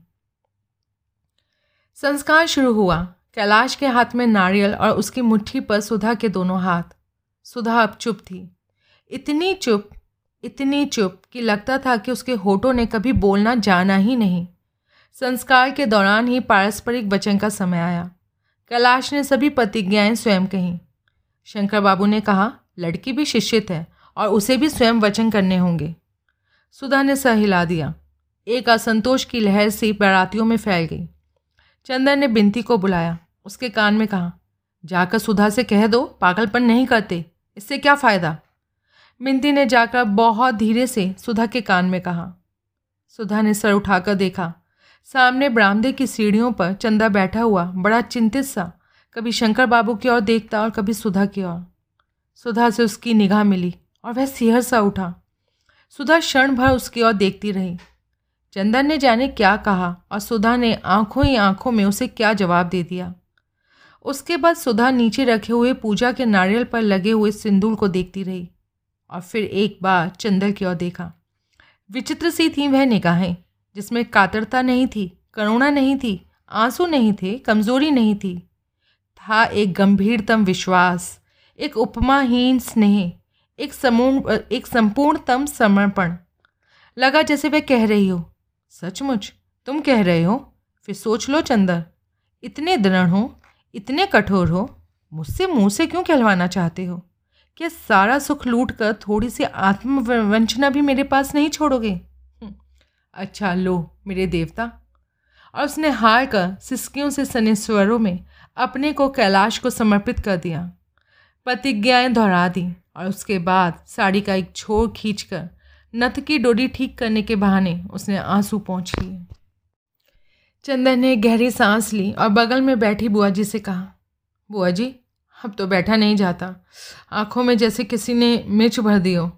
संस्कार शुरू हुआ। कैलाश के हाथ में नारियल और उसकी मुट्ठी पर सुधा के दोनों हाथ। सुधा अब चुप थी। इतनी चुप इतनी चुप कि लगता था कि उसके होठों ने कभी बोलना जाना ही नहीं। संस्कार के दौरान ही पारस्परिक वचन का समय आया। कैलाश ने सभी प्रतिज्ञाएँ स्वयं कहीं। शंकर बाबू ने कहा, लड़की भी शिक्षित है और उसे भी स्वयं वचन करने होंगे। सुधा ने सह हिला दिया। एक असंतोष की लहर सी बारातियों में फैल गई। चंदन ने बिनती को बुलाया। उसके कान में कहा, जाकर सुधा से कह दो, पागलपन नहीं करते। इससे क्या फ़ायदा? बिनती ने जाकर बहुत धीरे से सुधा के कान में कहा। सुधा ने सर उठाकर देखा। सामने बरामदे की सीढ़ियों पर चंदा बैठा हुआ, बड़ा चिंतित सा, कभी शंकर बाबू की ओर देखता और कभी सुधा की ओर। सुधा से उसकी निगाह मिली और वह सिहर सा उठा। सुधा क्षण भर उसकी ओर देखती रही। चंदन ने जाने क्या कहा और सुधा ने आँखों ही आँखों में उसे क्या जवाब दे दिया। उसके बाद सुधा नीचे रखे हुए पूजा के नारियल पर लगे हुए सिंदूर को देखती रही और फिर एक बार चंदर की ओर देखा। विचित्र सी थी वह निगाहें, जिसमें कातरता नहीं थी, करुणा नहीं थी, आँसू नहीं थे, कमज़ोरी नहीं थी। था एक गंभीरतम विश्वास, एक उपमाहीन स्नेह, एक समूह, एक संपूर्णतम समर्पण। लगा जैसे वह कह रही हो। सचमुच तुम कह रहे हो? फिर सोच लो चंदर। इतने दृढ़ हो इतने कठोर हो मुझसे मुँह से क्यों कहलवाना चाहते हो? क्या सारा सुख लूट कर थोड़ी सी आत्मवंचना भी मेरे पास नहीं छोड़ोगे? हम्म, अच्छा लो मेरे देवता। और उसने हार कर सिस्कियों से सने स्वरों में अपने को कैलाश को समर्पित कर दिया। प्रतिज्ञाएँ दोहरा दी और उसके बाद साड़ी का एक छोर खींचकर नथ की डोरी ठीक करने के बहाने उसने आँसू पहुँच लिए। चंदन ने गहरी सांस ली और बगल में बैठी बुआ जी से कहा बुआ जी अब तो बैठा नहीं जाता। आँखों में जैसे किसी ने मिर्च भर दी हो।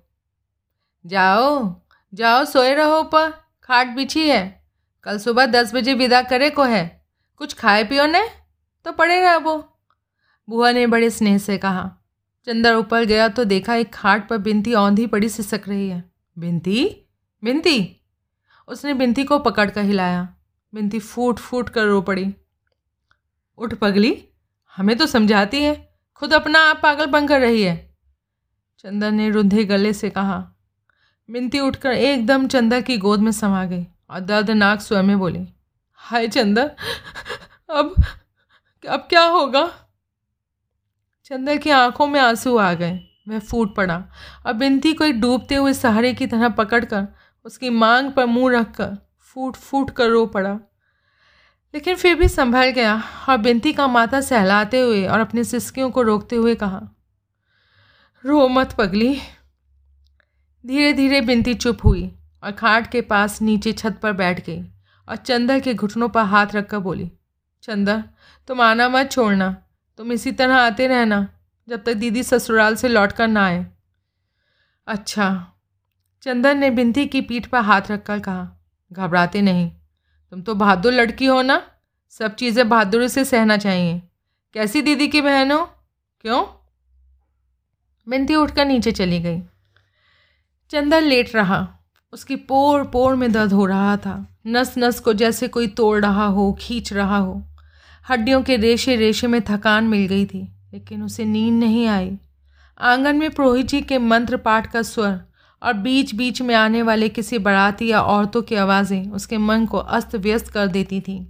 जाओ जाओ, सोए रहो पर खाट बिछी है। कल सुबह दस बजे विदा करे को है। कुछ खाए पियो ने? तो पड़े रह वो। बुआ ने बड़े स्नेह से कहा, चंदर ऊपर गया तो देखा एक खाट पर बिनती औंधी पड़ी सिसक रही है। बिनती बिनती उसने बिनती को पकड़ कर हिलाया। बिनती फूट फूट कर रो पड़ी। उठ पगली, हमें तो समझाती है। खुद अपना आप पागल बन कर रही है। चंदन ने रुंधे गले से कहा। बिनती उठकर एकदम चंदर की गोद में समा गई और दर्दनाक स्वयं में बोली, हाय चंदर अब अब क्या होगा? चंदर की आँखों में आँसू आ गए। वह फूट पड़ा। और बिनती को एक डूबते हुए सहारे की तरह पकड़कर उसकी मांग पर मुँह रखकर फूट फूट कर रो पड़ा। लेकिन फिर भी संभल गया और बिनती का माथा सहलाते हुए और अपने सिस्कियों को रोकते हुए कहा, रो मत पगली। धीरे धीरे बिनती चुप हुई और खाट के पास नीचे छत पर बैठ गई और चंदर के घुटनों पर हाथ रखकर बोली, चंदर, तुम आना मत छोड़ना। तुम इसी तरह आते रहना। जब तक दीदी ससुराल से लौट कर ना आए। अच्छा चंदन ने बिंदी की पीठ पर हाथ रखकर कहा, घबराते नहीं, तुम तो बहादुर लड़की हो ना? सब चीज़ें बहादुरी से सहना चाहिए। कैसी दीदी की बहन हो? क्यों? बिंदी उठकर नीचे चली गई। चंदन लेट रहा। उसकी पोर पोर में दर्द हो रहा था। नस नस को जैसे कोई तोड़ रहा हो, खींच रहा हो। हड्डियों के रेशे रेशे में थकान मिल गई थी। लेकिन उसे नींद नहीं आई। आँगन में पुरोहित जी के मंत्र पाठ का स्वर और बीच बीच में आने वाले किसी बराती या औरतों की आवाज़ें उसके मन को अस्त व्यस्त कर देती थीं।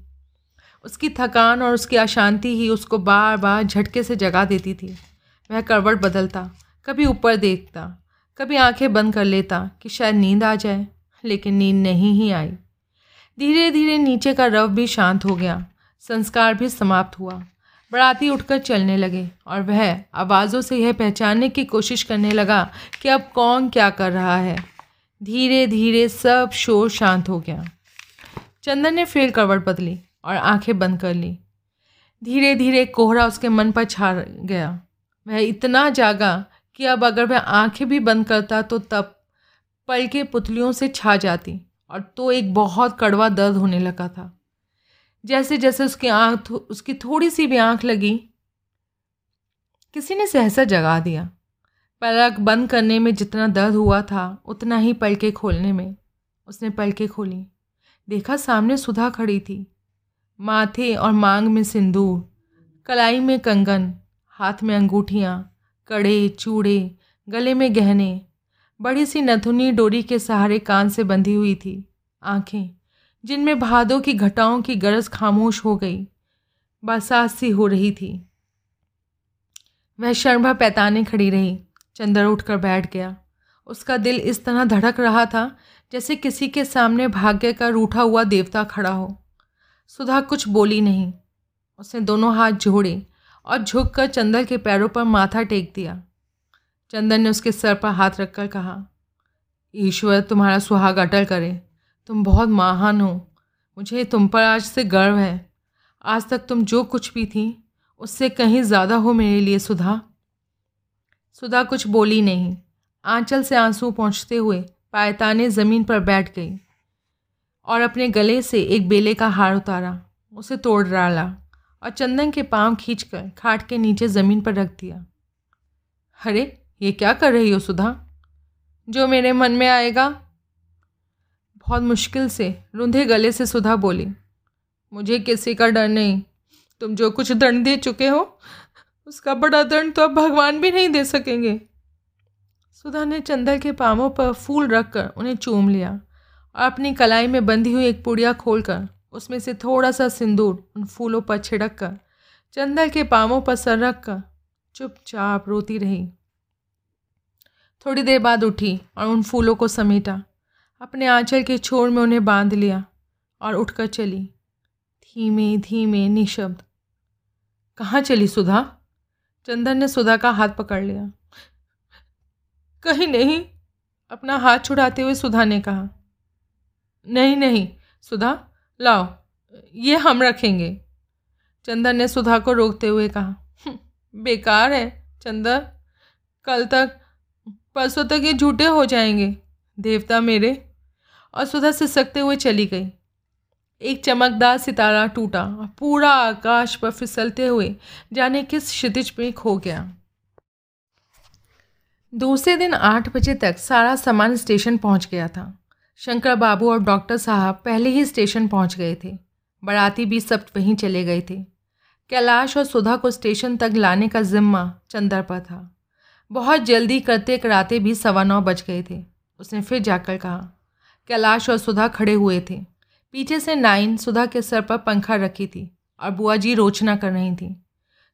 उसकी थकान और उसकी अशांति ही उसको बार बार झटके से जगा देती थी। वह करवट बदलता, कभी ऊपर देखता, कभी आँखें बंद कर लेता कि शायद नींद आ जाए, लेकिन नींद नहीं ही आई। धीरे धीरे नीचे का रव भी शांत हो गया, संस्कार भी समाप्त हुआ। बराती उठकर चलने लगे और वह आवाज़ों से यह पहचानने की कोशिश करने लगा कि अब कौन क्या कर रहा है। धीरे धीरे सब शोर शांत हो गया। चंदन ने फिर करवट बदली और आँखें बंद कर ली। धीरे धीरे कोहरा उसके मन पर छा गया। वह इतना जागा कि अब अगर वह आँखें भी बंद करता तो तब पल के पुतलियों से छा जाती और तो एक बहुत कड़वा दर्द होने लगा था। जैसे जैसे उसकी आँख उसकी थोड़ी सी भी आँख लगी, किसी ने सहसा जगा दिया। पलक बंद करने में जितना दर्द हुआ था, उतना ही पलके खोलने में उसने पलके खोली। देखा सामने सुधा खड़ी थी, माथे और मांग में सिंदूर, कलाई में कंगन, हाथ में अंगूठियाँ, कड़े, चूड़े, गले में गहने। बड़ी सी नथुनी डोरी के सहारे कान से बंधी हुई थी, आँखें। जिनमें भादों की घटाओं की गरज खामोश हो गई। बरसात सी हो रही थी। वह शर्मा पैताने खड़ी रही, चंदर उठकर बैठ गया। उसका दिल इस तरह धड़क रहा था, जैसे किसी के सामने भाग्य का रूठा हुआ देवता खड़ा हो। सुधा कुछ बोली नहीं। उसने दोनों हाथ जोड़े और झुककर चंदर के पैरों पर माथा टेक दिया। चंदन ने उसके सर पर हाथ रखकर कहा, ईश्वर, तुम्हारा सुहाग अटल करे। तुम बहुत महान हो। मुझे तुम पर आज से गर्व है। आज तक तुम जो कुछ भी थी, उससे कहीं ज़्यादा हो मेरे लिए सुधा। सुधा कुछ बोली नहीं। आंचल से आँसू पहुँचते हुए पायताने ज़मीन पर बैठ गई और अपने गले से एक बेले का हार उतारा। उसे तोड़ डाला और चंदन के पाँव खींचकर खाट के नीचे ज़मीन पर रख दिया। अरे, ये क्या कर रही हो सुधा? जो मेरे मन में आएगा बहुत मुश्किल से रुंधे गले से सुधा बोली, मुझे किसी का डर नहीं। तुम जो कुछ दंड दे चुके हो, उसका बड़ा दंड तो अब भगवान भी नहीं दे सकेंगे। सुधा ने चंदर के पाँवों पर फूल रखकर उन्हें चूम लिया और अपनी कलाई में बंधी हुई एक पुड़िया खोलकर उसमें से थोड़ा सा सिंदूर उन फूलों पर छिड़क कर चंदर के पाँवों पर सर रख कर चुपचाप रोती रही। थोड़ी देर बाद उठी और उन फूलों को समेटा। अपने आंचल के छोर में उन्हें बाँध लिया और उठकर चली। धीमे धीमे निशब्द। कहाँ चली सुधा? चंदन ने सुधा का हाथ पकड़ लिया। कहीं नहीं अपना हाथ छुड़ाते हुए सुधा ने कहा। नहीं नहीं सुधा लाओ ये हम रखेंगे। चंदन ने सुधा को रोकते हुए कहा। हम्म, बेकार है चंदन कल तक परसों तक ये झूठे हो जाएँगे। देवता मेरे। और सुधा सिसकते हुए चली गई। एक चमकदार सितारा टूटा पूरा आकाश पर फिसलते हुए जाने किस क्षितिज में खो गया। दूसरे दिन आठ बजे तक सारा सामान स्टेशन पहुँच गया था। शंकर बाबू और डॉक्टर साहब पहले ही स्टेशन पहुँच गए थे। बराती भी सब वहीं चले गए थे। कैलाश और सुधा को स्टेशन तक लाने का जिम्मा चंदर पर था। बहुत जल्दी करते कराते भी सवा नौ बज गए थे। उसने फिर जाकर कहा, कैलाश और सुधा खड़े हुए थे। पीछे से नाइन सुधा के सर पर पंखा रखी थी और बुआ जी रोचना कर रही थी।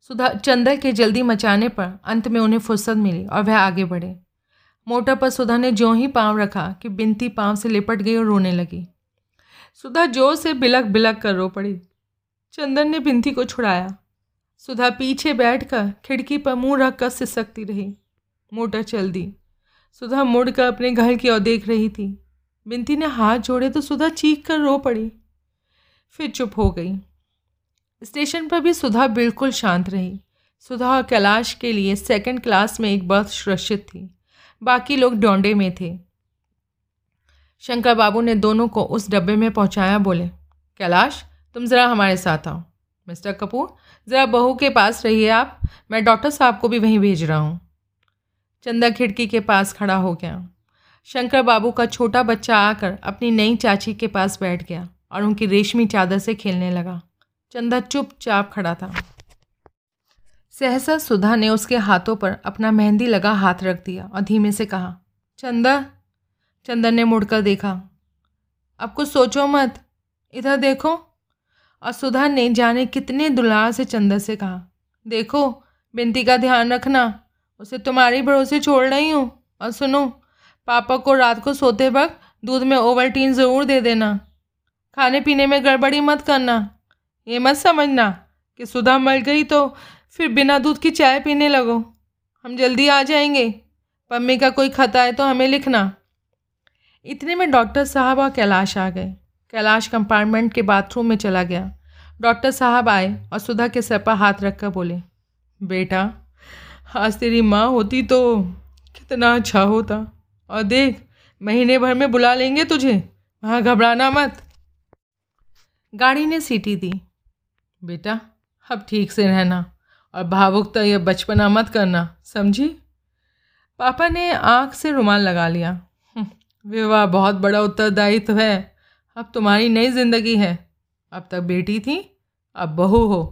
सुधा चंदर के जल्दी मचाने पर अंत में उन्हें फुर्सत मिली और वह आगे बढ़े। मोटर पर सुधा ने ज्यों ही पाँव रखा कि बिनती पाँव से लिपट गई और रोने लगी। सुधा ज़ोर से बिलक बिलक कर रो पड़ी। चंदन ने बिनती को छुड़ाया। सुधा पीछे बैठकर खिड़की पर मुँह रखकर सिसकती रही। मोटर चल दी। सुधा मुड़कर अपने घर की ओर देख रही थी। बिनती ने हाथ जोड़े तो सुधा चीख कर रो पड़ी। फिर चुप हो गई। स्टेशन पर भी सुधा बिल्कुल शांत रही। सुधा और कैलाश के लिए सेकंड क्लास में एक बर्थ सुरक्षित थी। बाकी लोग डोंडे में थे। शंकर बाबू ने दोनों को उस डब्बे में पहुँचाया, बोले, कैलाश, तुम ज़रा हमारे साथ आओ। मिस्टर कपूर, ज़रा बहू के पास रहिए आप। मैं डॉक्टर साहब को भी वहीं भेज रहा हूँ। चंदा खिड़की के पास खड़ा हो गया। शंकर बाबू का छोटा बच्चा आकर अपनी नई चाची के पास बैठ गया और उनकी रेशमी चादर से खेलने लगा। चंदा चुपचाप खड़ा था। सहसा सुधा ने उसके हाथों पर अपना मेहंदी लगा हाथ रख दिया और धीमे से कहा, चंदा चंदन ने मुड़कर देखा, अब कुछ सोचो मत, इधर देखो। और सुधा ने जाने कितने दुलार से चंदन से कहा, देखो बिनती का ध्यान रखना उसे तुम्हारी भरोसे छोड़ रही हूँ। और सुनो, पापा को रात को सोते वक्त दूध में ओवल्टीन ज़रूर दे देना। खाने पीने में गड़बड़ी मत करना। ये मत समझना कि सुधा मर गई तो फिर बिना दूध की चाय पीने लगो। हम जल्दी आ जाएँगे। पम्मी का कोई खता है तो हमें लिखना। इतने में डॉक्टर साहब और कैलाश आ गए। कैलाश कंपार्टमेंट के बाथरूम में चला गया। डॉक्टर साहब आए और सुधा के सर पर हाथ रख कर बोले, बेटा आज तेरी माँ होती तो कितना अच्छा होता। और देख महीने भर में बुला लेंगे तुझे। वहाँ घबराना मत। गाड़ी ने सीटी दी। बेटा अब ठीक से रहना। और भावुकता या बचपना मत करना समझी? पापा ने आँख से रुमाल लगा लिया। हम्म, विवाह बहुत बड़ा उत्तरदायित्व है। अब तुम्हारी नई ज़िंदगी है। अब तक बेटी थी अब बहू हो।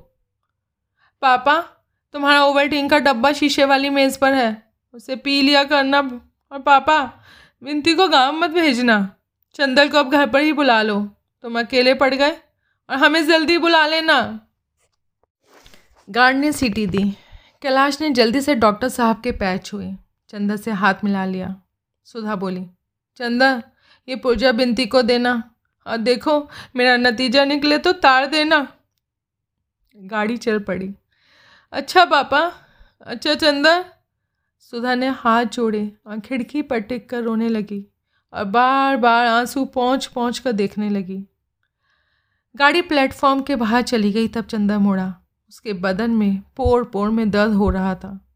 पापा तुम्हारा ओवरटीन का डब्बा शीशे वाली मेज़ पर है। उसे पी लिया करना। और पापा, विनती को गाँव मत भेजना। चंदल को अब घर पर ही बुला लो। तुम अकेले पड़ गए और हमें जल्दी बुला लेना। गार्ड ने सीटी दी। कैलाश ने जल्दी से डॉक्टर साहब के पैर छुए। चंदा से हाथ मिला लिया। सुधा बोली चंदा ये पूजा बिनती को देना। और देखो, मेरा नतीजा निकले तो तार देना। गाड़ी चल पड़ी। अच्छा पापा। अच्छा चंदा सुधा ने हाथ जोड़े और खिड़की पर टिक कर रोने लगी। और बार बार आँसू पहुँच पहुँच कर देखने लगी। गाड़ी प्लेटफॉर्म के बाहर चली गई तब चंदा मुड़ा। उसके बदन में पोर पोर में दर्द हो रहा था।